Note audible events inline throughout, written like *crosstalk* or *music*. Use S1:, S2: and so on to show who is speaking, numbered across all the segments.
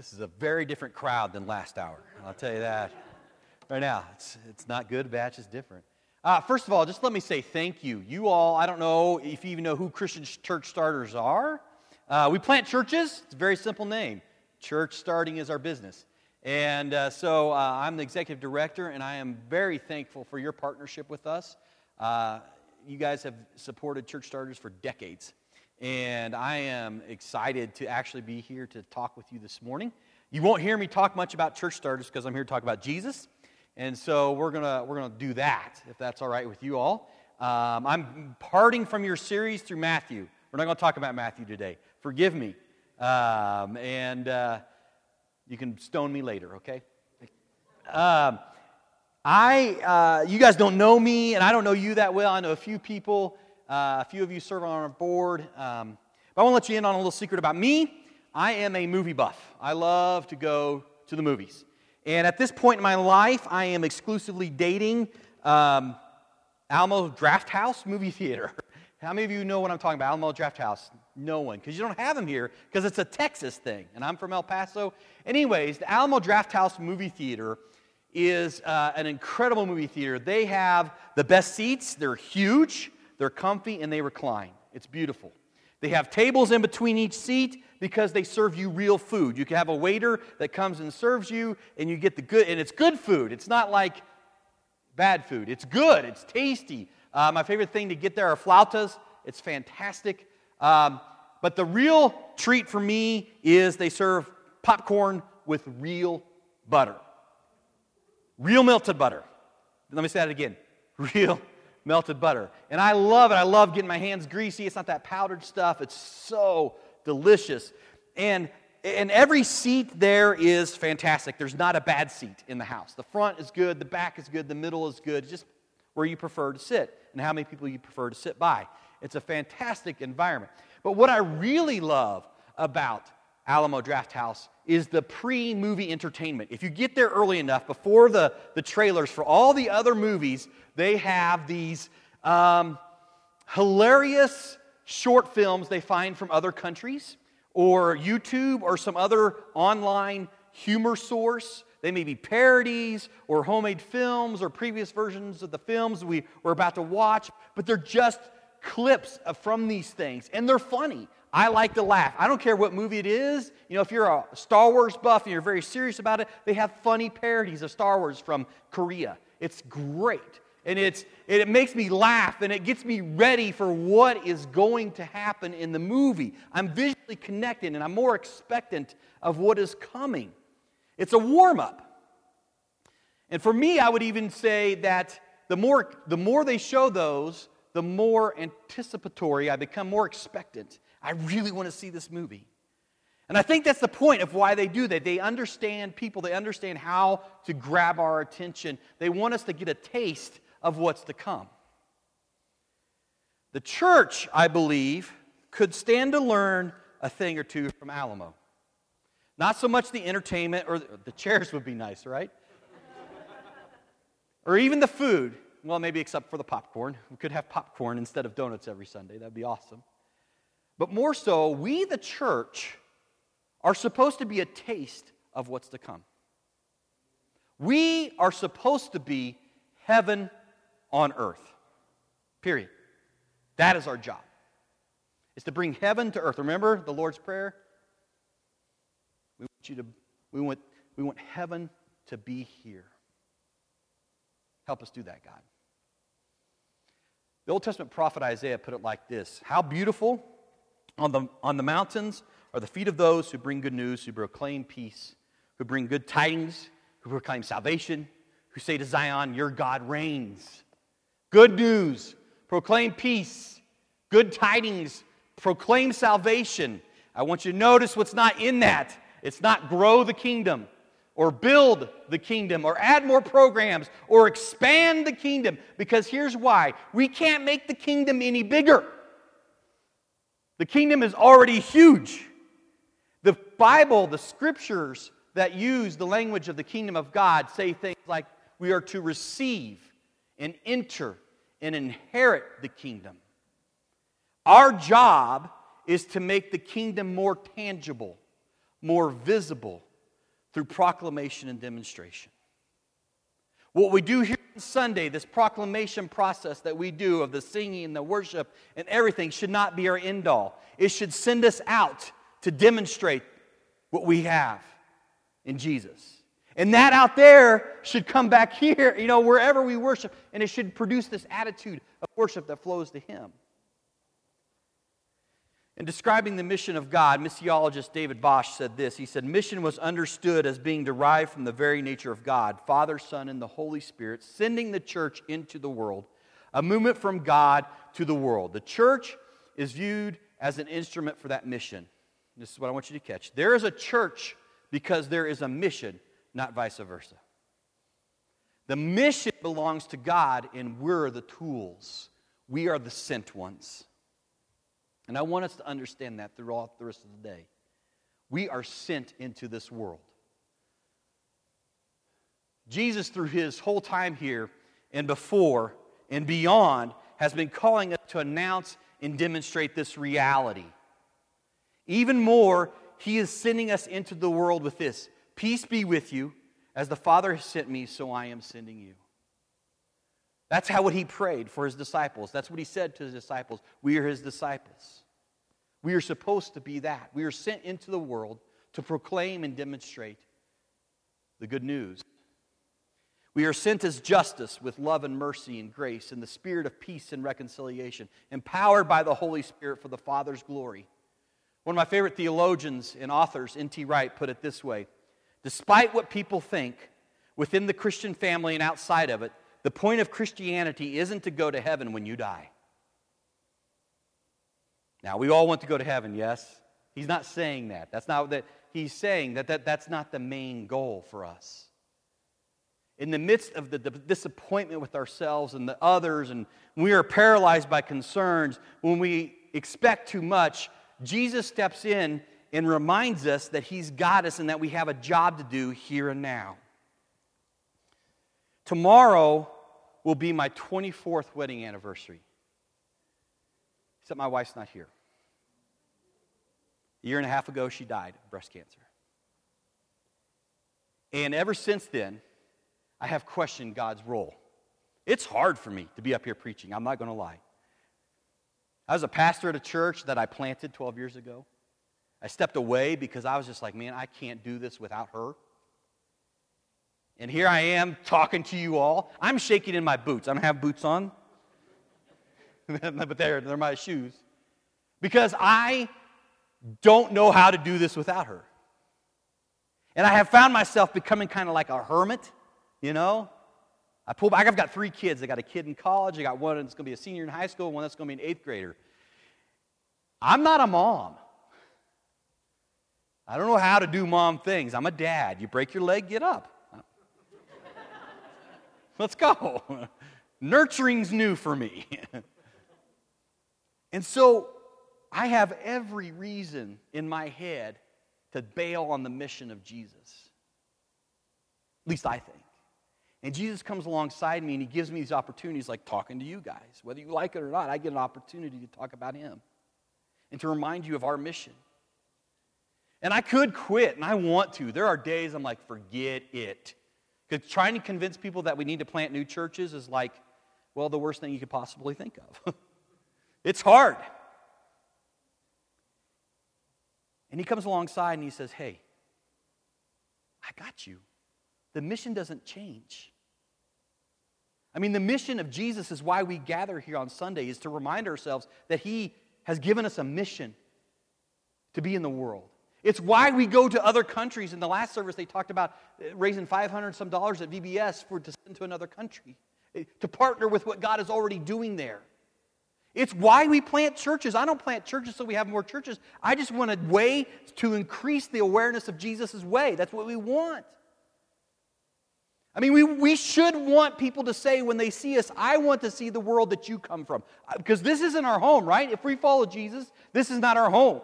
S1: This is a very different crowd than last hour. I'll tell you that right now. It's, it's not good, batch is different. Uh, first of all, just let me say thank you. You all, I don't know if you even know who Christian church starters are. Uh, we plant churches, it's a very simple name. Church starting is our business. And uh, so uh, I'm the executive director, and I am very thankful for your partnership with us. Uh, you guys have supported church starters for decades. And I am excited to actually be here to talk with you this morning. You won't hear me talk much about church starters because I'm here to talk about Jesus. And so we're going we're gonna do that, if that's all right with you all. Um, I'm parting from your series through Matthew. We're not going to talk about Matthew today. Forgive me. Um, and uh, you can stone me later, okay? Um, I, uh, you guys don't know me, and I don't know you that well. I know a few people. Uh, a few of you serve on our board. Um, but I want to let you in on a little secret about me. I am a movie buff. I love to go to the movies. And at this point in my life, I am exclusively dating um, Alamo Drafthouse Movie Theater. *laughs* How many of you know what I'm talking about? Alamo Drafthouse? No one, because you don't have them here, because it's a Texas thing, and I'm from El Paso. Anyways, the Alamo Drafthouse Movie Theater is uh, an incredible movie theater. They have the best seats, they're huge. They're comfy and they recline. It's beautiful. They have tables in between each seat because they serve you real food. You can have a waiter that comes and serves you, and you get the good, and it's good food. It's not like bad food. It's good, it's tasty. Uh, my favorite thing to get there are flautas. It's fantastic. Um, but the real treat for me is they serve popcorn with real butter. Real melted butter. Let me say that again. *laughs* Real melted butter. And I love it. I love getting my hands greasy. It's not that powdered stuff. It's so delicious. And and every seat there is fantastic. There's not a bad seat in the house. The front is good, the back is good, the middle is good, just where you prefer to sit and how many people you prefer to sit by. It's a fantastic environment. But what I really love about Alamo Drafthouse is the pre movie entertainment. If you get there early enough, before the, the trailers for all the other movies, they have these um, hilarious short films they find from other countries or YouTube or some other online humor source. They may be parodies or homemade films or previous versions of the films we were about to watch, but they're just clips from these things, and they're funny. I like to laugh. I don't care what movie it is. You know, if you're a Star Wars buff and you're very serious about it, they have funny parodies of Star Wars from Korea. It's great. And it's, it makes me laugh and it gets me ready for what is going to happen in the movie. I'm visually connected and I'm more expectant of what is coming. It's a warm up. And for me, I would even say that the more, the more they show those, the more anticipatory I become, more expectant. I really want to see this movie. And I think that's the point of why they do that. They understand people, they understand how to grab our attention. They want us to get a taste of what's to come. The church, I believe, could stand to learn a thing or two from Alamo. Not so much the entertainment, or the chairs would be nice, right? or even the food. Well, maybe except for the popcorn. We could have popcorn instead of donuts every Sunday. That'd be awesome. But more so, we, the church, are supposed to be a taste of what's to come. We are supposed to be heaven on earth. Period. That is our job. Is to bring heaven to earth. Remember the Lord's Prayer? We want you to we want we want heaven to be here. Help us do that, God. The Old Testament prophet Isaiah put it like this How beautiful on the, on the mountains are the feet of those who bring good news, who proclaim peace, who bring good tidings, who proclaim salvation, who say to Zion, Your God reigns. Good news, proclaim peace, good tidings, proclaim salvation. I want you to notice what's not in that. It's not grow the kingdom or build the kingdom or add more programs or expand the kingdom because here's why we can't make the kingdom any bigger. The kingdom is already huge. The Bible, the scriptures that use the language of the kingdom of God say things like we are to receive and enter and inherit the kingdom. Our job is to make the kingdom more tangible, more visible, through proclamation and demonstration. What we do here Sunday, this proclamation process that we do of the singing the worship and everything, should not be our end all. It should send us out to demonstrate what we have in Jesus. And that out there should come back *laughs* here, you know, wherever we worship, and it should produce this attitude of worship that flows to Him. In describing the mission of God, missiologist David Bosch said this. He said, Mission was understood as being derived from the very nature of God, Father, Son, and the Holy Spirit, sending the church into the world, a movement from God to the world. The church is viewed as an instrument for that mission. This is what I want you to catch. There is a church because there is a mission, not vice versa. The mission belongs to God, and we're the tools. We are the sent ones. And I want us to understand that throughout the rest of the day. We are sent into this world. Jesus, through his whole time here and before and beyond, has been calling us to announce and demonstrate this reality. Even more, he is sending us into the world with this Peace be with you, as the Father has sent me, so I am sending you. That's how what he prayed for his disciples. That's what he said to his disciples. We are his disciples. We are supposed to be that. We are sent into the world to proclaim and demonstrate the good news. We are sent as justice with love and mercy and grace and the spirit of peace and reconciliation, empowered by the Holy Spirit for the Father's glory. One of my favorite theologians and authors, N.T. Wright, put it this way Despite what people think within the Christian family and outside of it, the point of Christianity isn't to go to heaven when you die. Now, we all want to go to heaven, yes? He's not saying that. That's not that. He's saying that, that that's not the main goal for us. In the midst of the, the disappointment with ourselves and the others, and we are paralyzed by concerns, when we expect too much, Jesus steps in and reminds us that He's got us and that we have a job to do here and now. Tomorrow will be my 24th wedding anniversary. Except my wife's not here. A year and a half ago, she died of breast cancer. And ever since then, I have questioned God's role. It's hard for me to be up here preaching, I'm not going to lie. I was a pastor at a church that I planted 12 years ago. I stepped away because I was just like, man, I can't do this without her. And here I am talking to you all. I'm shaking in my boots. I don't have boots on, *laughs* but they're, they're my shoes. Because I don't know how to do this without her. And I have found myself becoming kind of like a hermit, you know? I pull back. I've got three kids. I got a kid in college. I got one that's going to be a senior in high school, one that's going to be an eighth grader. I'm not a mom. I don't know how to do mom things. I'm a dad. You break your leg, get up. Let's go. Nurturing's new for me. and so I have every reason in my head to bail on the mission of Jesus. At least I think. And Jesus comes alongside me and he gives me these opportunities, like talking to you guys. Whether you like it or not, I get an opportunity to talk about him and to remind you of our mission. And I could quit, and I want to. There are days I'm like, forget it. Because trying to convince people that we need to plant new churches is like, well, the worst thing you could possibly think of. *laughs* it's hard. And he comes alongside and he says, Hey, I got you. The mission doesn't change. I mean, the mission of Jesus is why we gather here on Sunday, is to remind ourselves that he has given us a mission to be in the world. It's why we go to other countries. In the last service, they talked about uh, raising 500 some dollars at VBS for to send to another country, eh, to partner with what God is already doing there. It's why we plant churches. I don't plant churches so we have more churches. I just want a way to increase the awareness of Jesus' way. That's what we want. I mean, we, we should want people to say when they see us, I want to see the world that you come from. Because uh, this isn't our home, right? If we follow Jesus, this is not our home.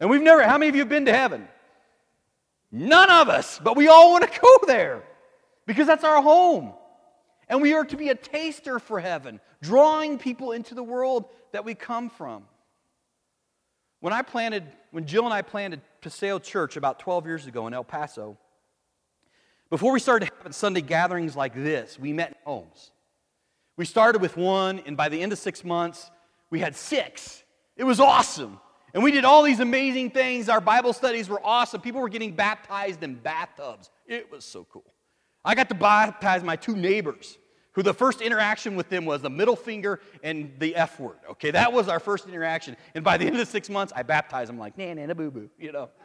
S1: And we've never, how many of you have been to heaven? None of us, but we all want to go there because that's our home. And we are to be a taster for heaven, drawing people into the world that we come from. When I planted when Jill and I planted Paseo Church about 12 years ago in El Paso, before we started having Sunday gatherings like this, we met in homes. We started with one, and by the end of six months, we had six. It was awesome. And we did all these amazing things. Our Bible studies were awesome. People were getting baptized in bathtubs. It was so cool. I got to baptize my two neighbors, who the first interaction with them was the middle finger and the F word. Okay, that was our first interaction. And by the end of the six months, I baptized them like, na na boo boo, you know. *laughs*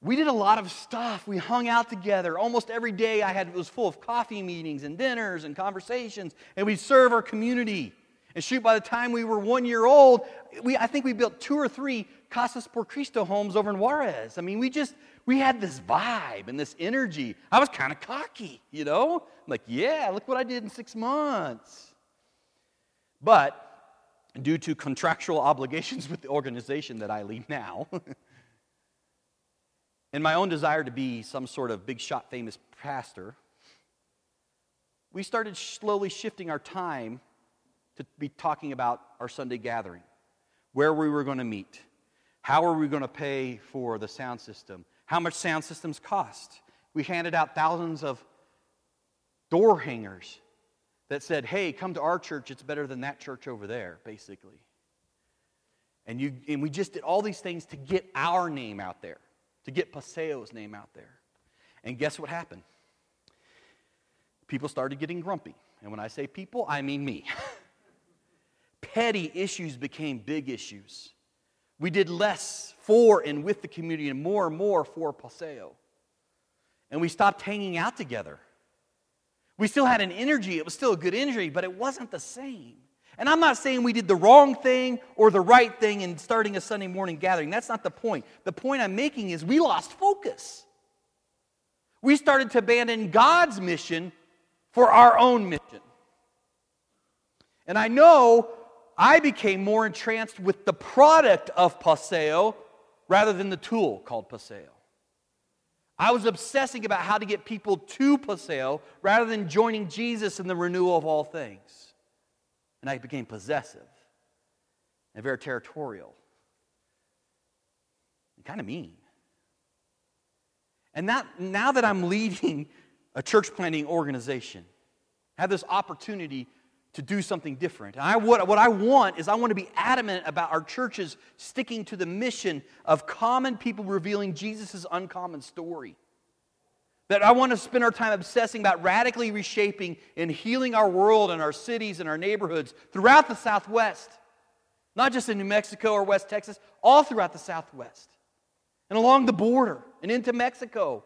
S1: we did a lot of stuff. We hung out together. Almost every day I had it was full of coffee meetings and dinners and conversations, and we'd serve our community. And shoot, by the time we were one year old, we, I think we built two or three Casas por Cristo homes over in Juarez. I mean, we just, we had this vibe and this energy. I was kind of cocky, you know? I'm like, yeah, look what I did in six months. But due to contractual *laughs* obligations with the organization that I lead now, *laughs* and my own desire to be some sort of big shot famous pastor, we started slowly shifting our time to be talking about our Sunday gathering, where we were going to meet, how are we going to pay for the sound system, how much sound systems cost. We handed out thousands of door hangers that said, hey, come to our church, it's better than that church over there, basically. And, you, and we just did all these things to get our name out there to get Paseo's name out there. And guess what happened? People started getting grumpy. And when I say people, I mean me. *laughs* Petty issues became big issues. We did less for and with the community and more and more for Paseo. And we stopped hanging out together. We still had an energy, it was still a good energy, but it wasn't the same. And I'm not saying we did the wrong thing or the right thing in starting a Sunday morning gathering. That's not the point. The point I'm making is we lost focus. We started to abandon God's mission for our own mission. And I know I became more entranced with the product of Paseo rather than the tool called Paseo. I was obsessing about how to get people to Paseo rather than joining Jesus in the renewal of all things. And I became possessive and very territorial and kind of mean. And that, now that I'm leading a church planting organization, I have this opportunity to do something different. And I, what, what I want is I want to be adamant about our churches sticking to the mission of common people revealing Jesus' uncommon story. That I want to spend our time obsessing about radically reshaping and healing our world and our cities and our neighborhoods throughout the Southwest. Not just in New Mexico or West Texas, all throughout the Southwest and along the border and into Mexico.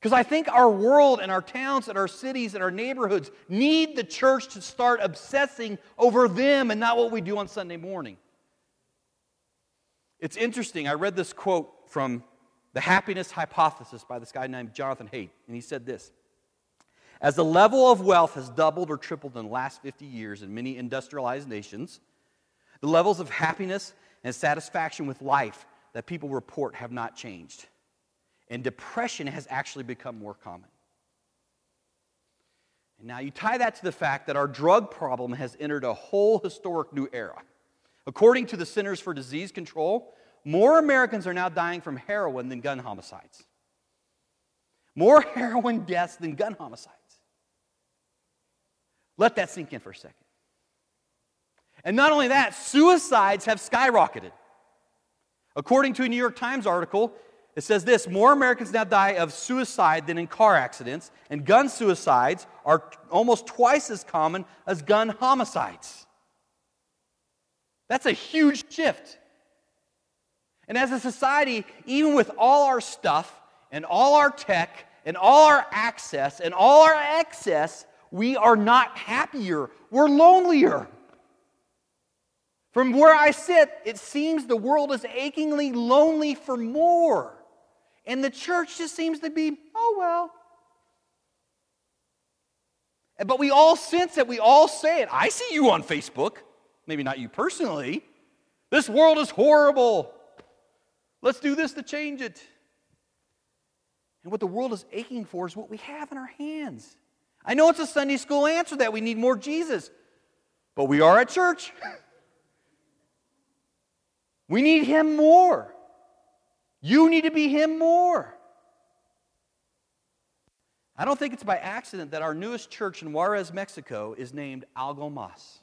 S1: Because I think our world and our towns and our cities and our neighborhoods need the church to start obsessing over them and not what we do on Sunday morning. It's interesting. I read this quote from the happiness hypothesis by this guy named Jonathan Haidt. And he said this As the level of wealth has doubled or tripled in the last 50 years in many industrialized nations, the levels of happiness and satisfaction with life that people report have not changed. And depression has actually become more common. And now you tie that to the fact that our drug problem has entered a whole historic new era. According to the Centers for Disease Control, more Americans are now dying from heroin than gun homicides. More *laughs* heroin deaths than gun homicides. Let that sink in for a second. And not only that, suicides have skyrocketed. According to a New York Times article, it says this more Americans now die of suicide than in car accidents, and gun suicides are almost twice as common as gun homicides. That's a huge shift. And as a society, even with all our stuff and all our tech and all our access and all our excess, we are not happier. We're lonelier. From where I sit, it seems the world is achingly lonely for more. And the church just seems to be, oh, well. But we all sense it. We all say it. I see you on Facebook. Maybe not you personally. This world is horrible. Let's do this to change it. And what the world is aching for is what we have in our hands. I know it's a Sunday school answer that we need more Jesus. but we are at church. *laughs* we need Him more. You need to be Him more. I don't think it's by accident that our newest church in Juarez, Mexico is named Algo Más,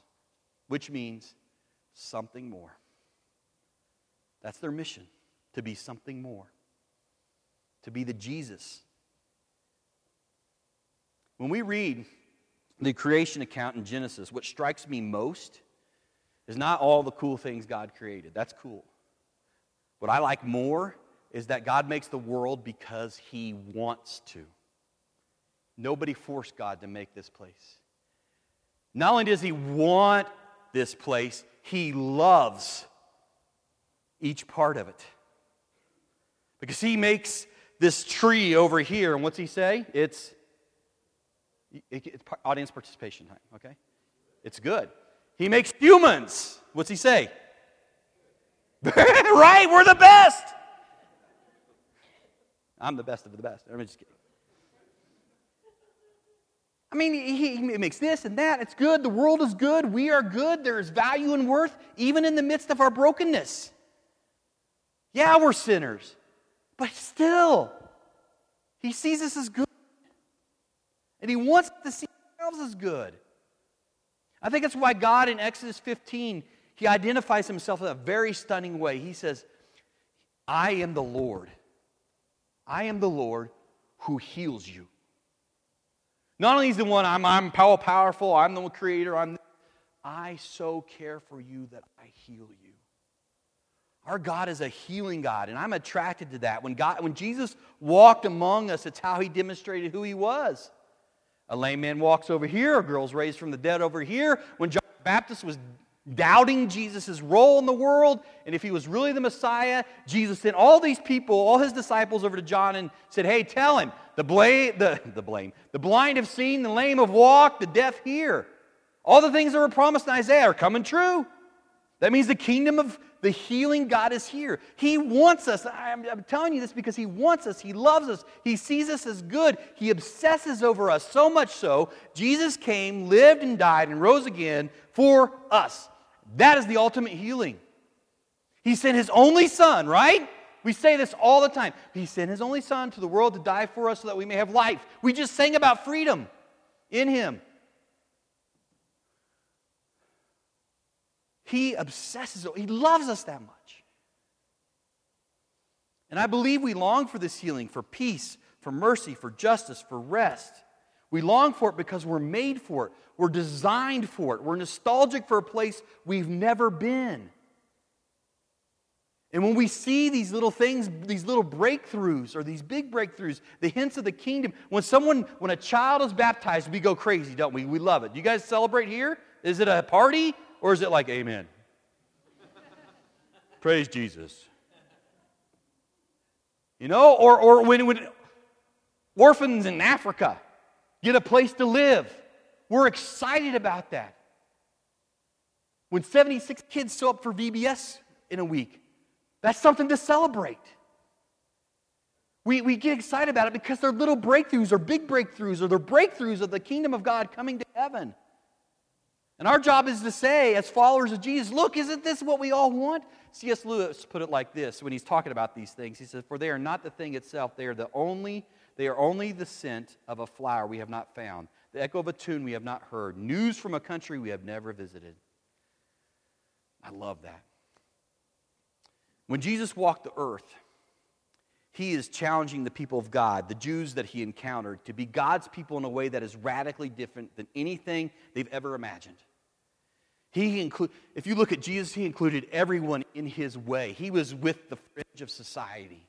S1: which means something more. That's their mission, to be something more, to be the Jesus. When we read the creation account in Genesis, what strikes me most is not all the cool things God created. That's cool. What I like more is that God makes the world because He wants to. Nobody forced God to make this place. Not only does He want this place, He loves each part of it. Because He makes this tree over here, and what's He say? It's, it's audience participation time, okay? It's good. He makes humans. What's He say? *laughs* right, we're the best. I'm the best of the best. I'm just kidding. I mean, he, makes this and that. It's good. The world is good. We are good. There is value and worth, even in the midst of our brokenness. Yeah, we're sinners, but still, he sees us as good. And he wants to see ourselves as good. I think that's why God in Exodus 15, he identifies himself in a very stunning way. He says, I am the Lord. I am the Lord who heals you. Not only is the one I'm, I'm power powerful, I'm the creator, I'm I so care for you that I heal you. Our God is a healing God, and I'm attracted to that. When, God, when Jesus walked among us, it's how he demonstrated who he was. A lame man walks over here, a girl's raised from the dead over here. When John the Baptist was doubting Jesus' role in the world and if he was really the Messiah, Jesus sent all these people, all his disciples, over to John and said, Hey, tell him, the blame, the, *laughs* the blame, the blind have seen, the lame have walked, the deaf hear. All the things that were promised in Isaiah are coming true. That means the kingdom of the healing God is here. He wants us. I'm, I'm, telling you this because He wants us. He loves us. He sees us as good. He obsesses over us so much so, Jesus came, lived, and died, and rose again for us. That is the ultimate healing. He sent His only Son, right? We say this all the time. He sent his only son to the world to die for us so that we may have life. We just sang about freedom in him. He obsesses, he loves us that much. And I believe we long for this healing, for peace, for mercy, for justice, for rest. We long for it because we're made for it. We're designed for it. We're nostalgic for a place we've never been. And when we see these little things, these little breakthroughs or these big breakthroughs, the hints of the kingdom, when someone, when a child is baptized, we go crazy, don't we? We love it. You guys celebrate here? Is it a party or is it like amen? *laughs* Praise Jesus. You know, or, or when, when orphans in Africa get a place to live, we're excited about that. When 76 kids show up for VBS in a week, that's something to celebrate. We, we get excited about it because they're little breakthroughs or big breakthroughs or they're breakthroughs of the kingdom of God coming to heaven. And our job is to say, as followers of Jesus, look, isn't this what we all want? C.S. Lewis put it like this when he's talking about these things. He says, For they are not the thing itself, they are the only, they are only the scent of a flower we have not found, the echo of a tune we have not heard, news from a country we have never visited. I love that. When Jesus walked the earth, he is challenging the people of God, the Jews that he encountered, to be God's people in a way that is radically different than anything they've ever imagined. He include, if you look at Jesus, he included everyone in his way. He was with the fringe of society,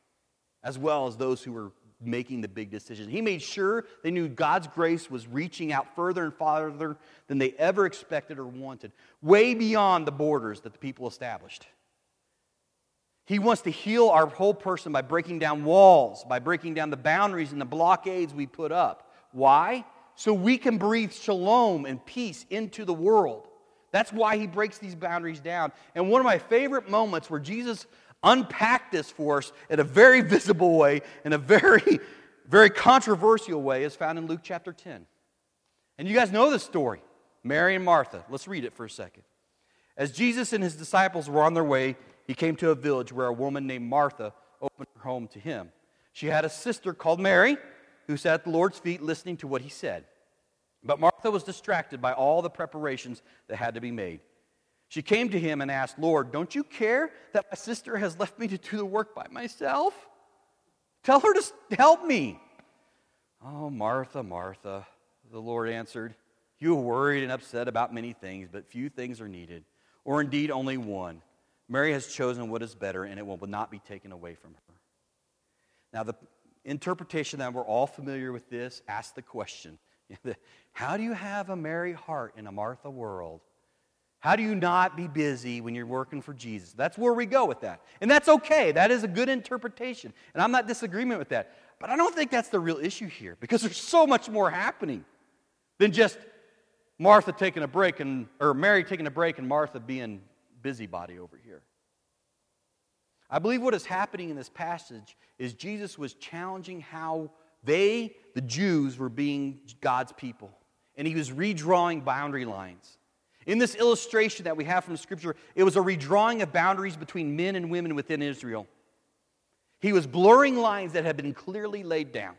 S1: as well as those who were making the big decisions. He made sure they knew God's grace was reaching out further and farther than they ever expected or wanted, way beyond the borders that the people established. He wants to heal our whole person by breaking down walls, by breaking down the boundaries and the blockades we put up. Why? So we can breathe shalom and peace into the world. That's why he breaks these boundaries down. And one of my favorite moments where Jesus unpacked this for us in a very visible way, in a very, very controversial way, is found in Luke chapter 10. And you guys know this story. Mary and Martha. Let's read it for a second. As Jesus and his disciples were on their way, he came to a village where a woman named Martha opened her home to him. She had a sister called Mary who sat at the Lord's feet listening to what he said. But Martha was distracted by all the preparations that had to be made. She came to him and asked, Lord, don't you care that my sister has left me to do the work by myself? Tell her to help me. Oh, Martha, Martha, the Lord answered, You are worried and upset about many things, but few things are needed, or indeed only one. Mary has chosen what is better, and it will not be taken away from her. Now, the interpretation that we're all familiar with this asks the question *laughs* How do you have a Mary heart in a Martha world? How do you not be busy when you're working for Jesus? That's where we go with that. And that's okay. That is a good interpretation. And I'm not disagreement with that. But I don't think that's the real issue here because there's so much more happening than just Martha taking a break and or Mary taking a break and Martha being busybody over here. I believe what is happening in this passage is Jesus was challenging how they, the Jews, were being God's people. And he was redrawing boundary lines. In this illustration that we have from Scripture, it was a redrawing of boundaries between men and women within Israel. He was blurring lines that had been clearly laid down.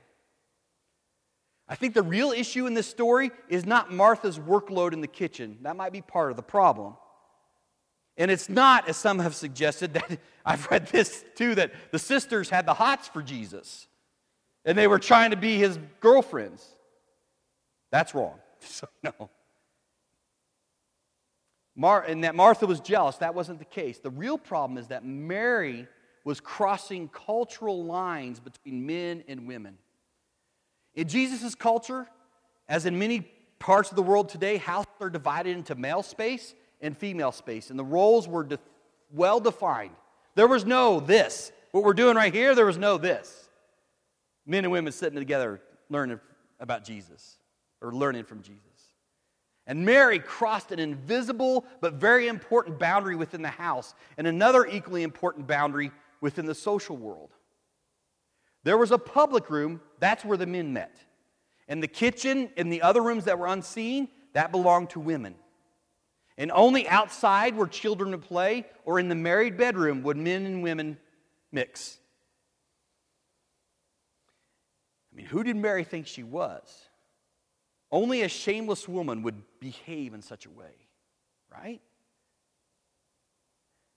S1: I think the real issue in this story is not Martha's workload in the kitchen. That might be part of the problem. And it's not, as some have suggested, *laughs* that I've read this too, that the sisters had the hots for Jesus and they were trying to be his girlfriends. That's wrong. *laughs* So, no. Mar- and that Martha was jealous. That wasn't the case. The real problem is that Mary was crossing cultural lines between men and women. In Jesus' culture, as in many parts of the world today, houses are divided into male space and female space, and the roles were de- well defined. There was no this. What we're doing right here, there was no this. Men and women sitting together learning about Jesus or learning from Jesus. And Mary crossed an invisible but very important boundary within the house and another equally important boundary within the social world. There was a public room, that's where the men met. And the kitchen and the other rooms that were unseen, that belonged to women. And only outside where children would play or in the married bedroom would men and women mix. I mean, who did Mary think she was? Only a shameless woman would behave in such a way, right?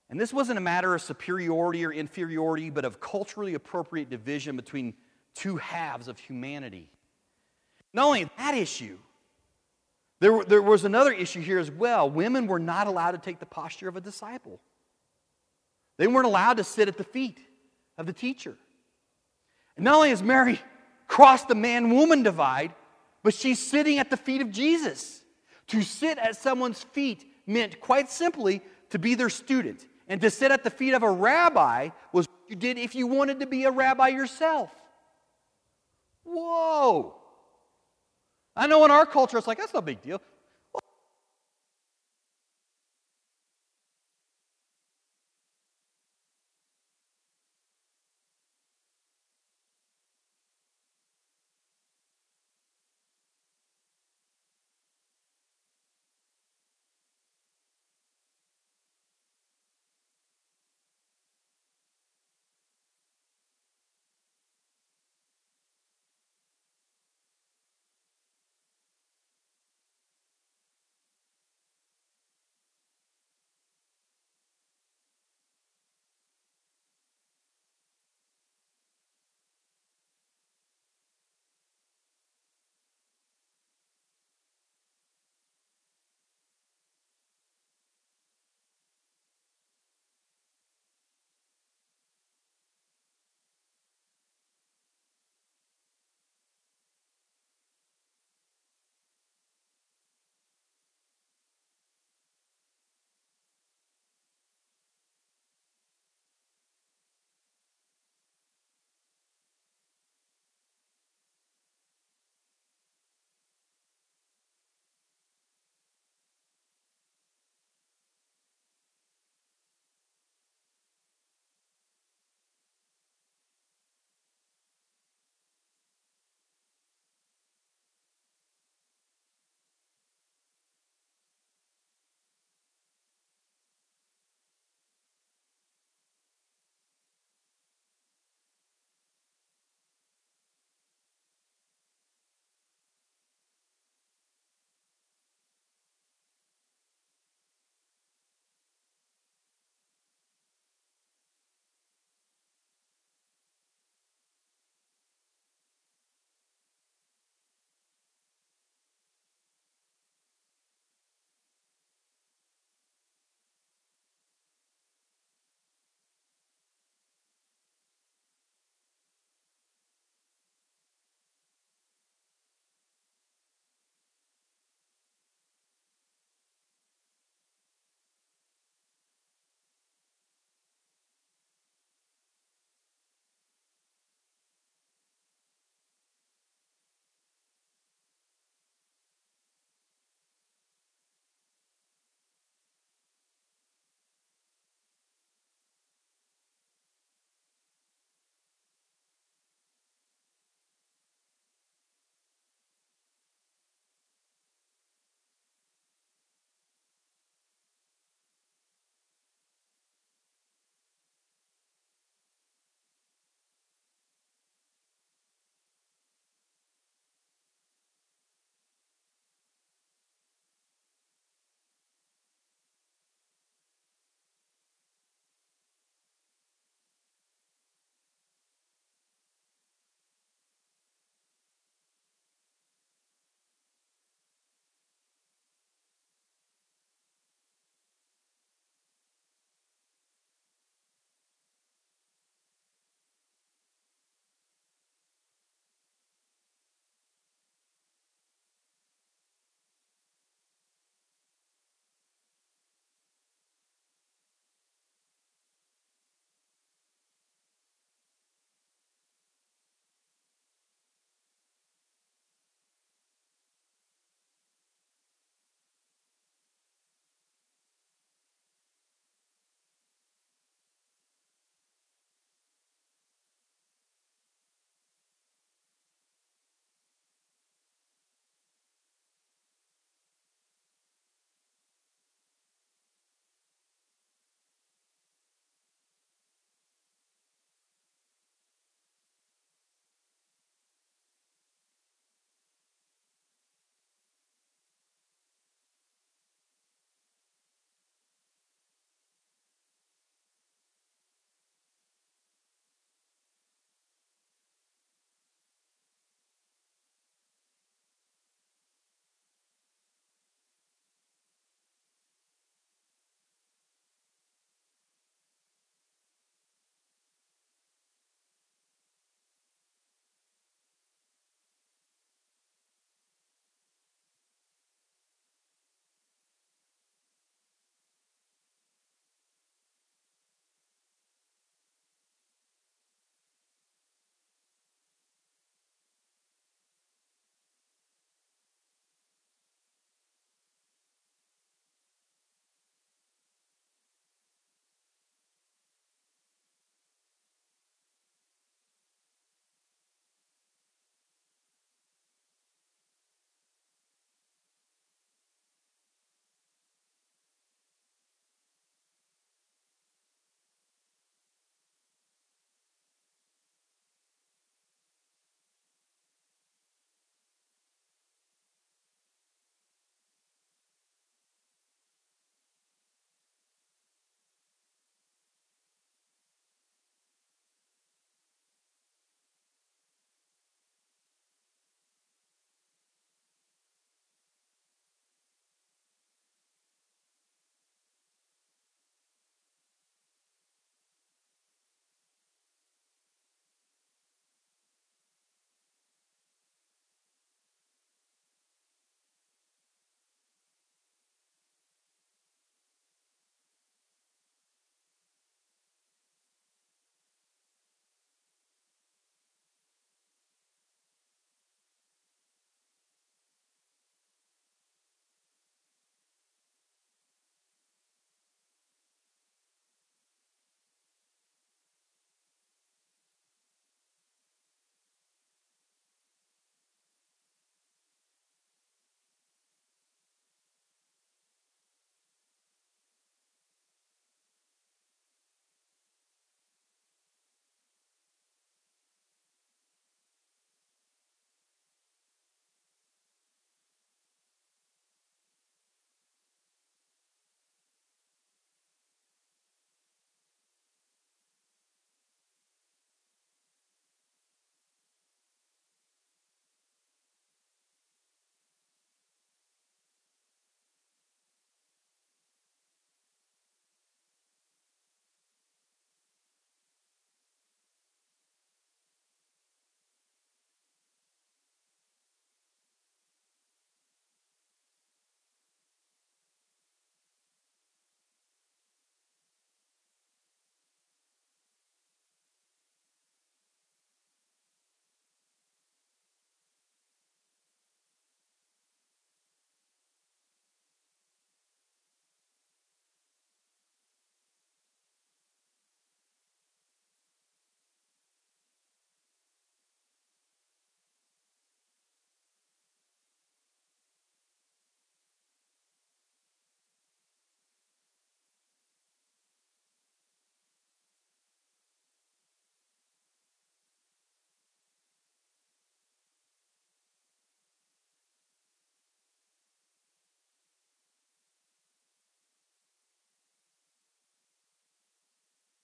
S1: And this wasn't a matter of superiority or inferiority, but of culturally appropriate division between two halves of humanity. Not only that issue, there, there was another issue here as well. Women were not allowed to take the posture of a disciple, they weren't allowed to sit at the feet of the teacher. And not only has Mary *laughs* crossed the man woman divide, but she's sitting at the feet of Jesus. To sit at someone's feet meant quite simply to be their student. And to sit at the feet of a rabbi was what you did if you wanted to be a rabbi yourself. Whoa. I know in our culture it's like, that's no big deal.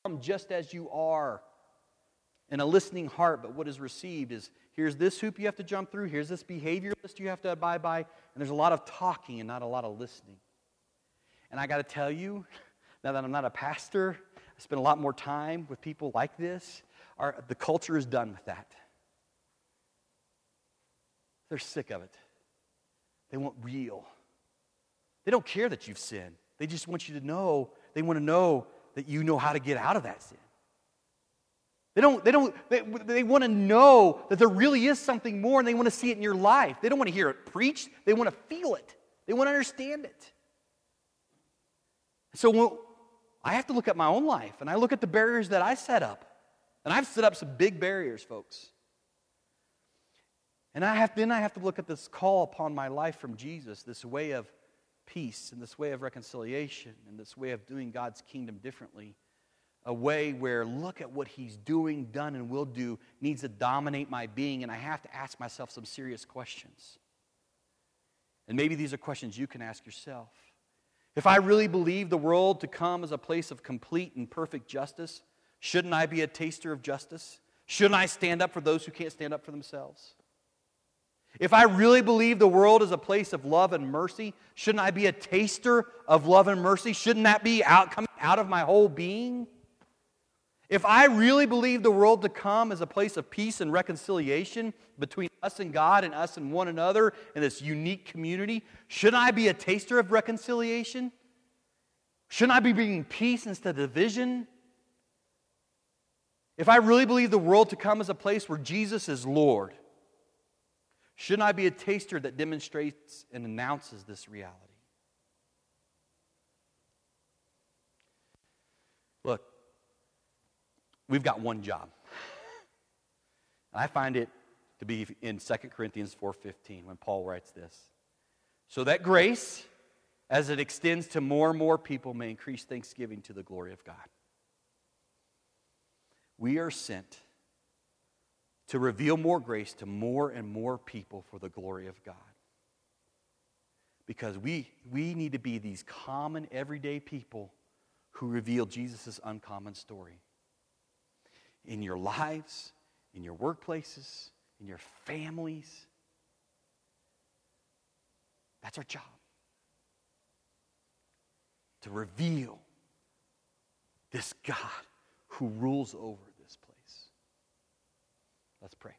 S1: Come just as you are. And a listening heart, but what is received is here's this hoop you have to jump through, here's this behavior list you have to abide by, and there's a lot of talking and not a lot of listening. And I got to tell you, *laughs* now that I'm not a pastor, I spend a lot more time with people like this. Our, the culture is done with that. They're sick of it. They want real. They don't care that you've sinned. They just want you to know, they want to know that you know how to get out of that sin. They don't, they don't, they, they want to know that there really is something more and they want to see it in your life. They don't want to hear it preached, they want to feel it, they want to understand it. So when, I have to look at my own life and I look at the barriers that I set up. And I've set up some big barriers, folks. And I have, then I have to look at this call upon my life from Jesus, this way of peace and this way of reconciliation and this way of doing God's kingdom differently. A way where look at what he's doing, done, and will do needs to dominate my being, and I have to ask myself some serious questions. And maybe these are questions you can ask yourself. If I really believe the world to come as a place of complete and perfect justice, shouldn't I be a taster of justice? Shouldn't I stand up for those who can't stand up for themselves? If I really believe the world is a place of love and mercy, shouldn't I be a taster of love and mercy? Shouldn't that be out, coming out of my whole being? If I really believe the world to come is a place of peace and reconciliation between us and God and us and one another in this unique community, shouldn't I be a taster of reconciliation? Shouldn't I be bringing peace instead of division? If I really believe the world to come is a place where Jesus is Lord, Shouldn't I be a taster that demonstrates and announces this reality? Look, we've got one job. And I find it to be in 2 Corinthians 4:15 when Paul writes this. So that grace as it extends to more and more people may increase thanksgiving to the glory of God. We are sent to reveal more grace to more and more people for the glory of God. Because we, we need to be these common, everyday people who reveal Jesus' uncommon story. In your lives, in your workplaces, in your families. That's our job. To reveal this God who rules over Let's pray.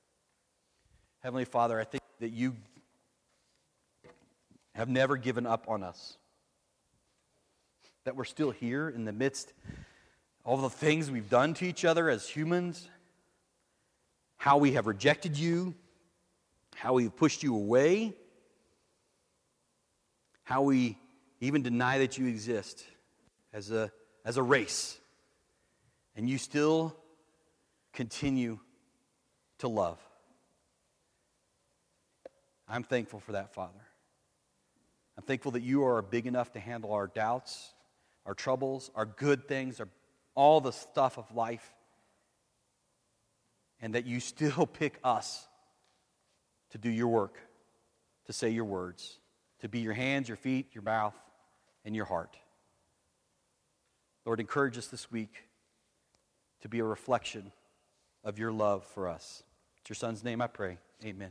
S1: Heavenly Father, I think that you have never given up on us. That we're still here in the midst of all the things we've done to each other as humans, how we have rejected you, how we've pushed you away, how we even deny that you exist as a, as a race. And you still continue to love. I'm thankful for that, Father. I'm thankful that you are big enough to handle our doubts, our troubles, our good things, our, all the stuff of life, and that you still *laughs* pick us to do your work, to say your words, to be your hands, your feet, your mouth, and your heart. Lord, encourage us this week to be a reflection of your love for us. It's your son's name I pray. Amen.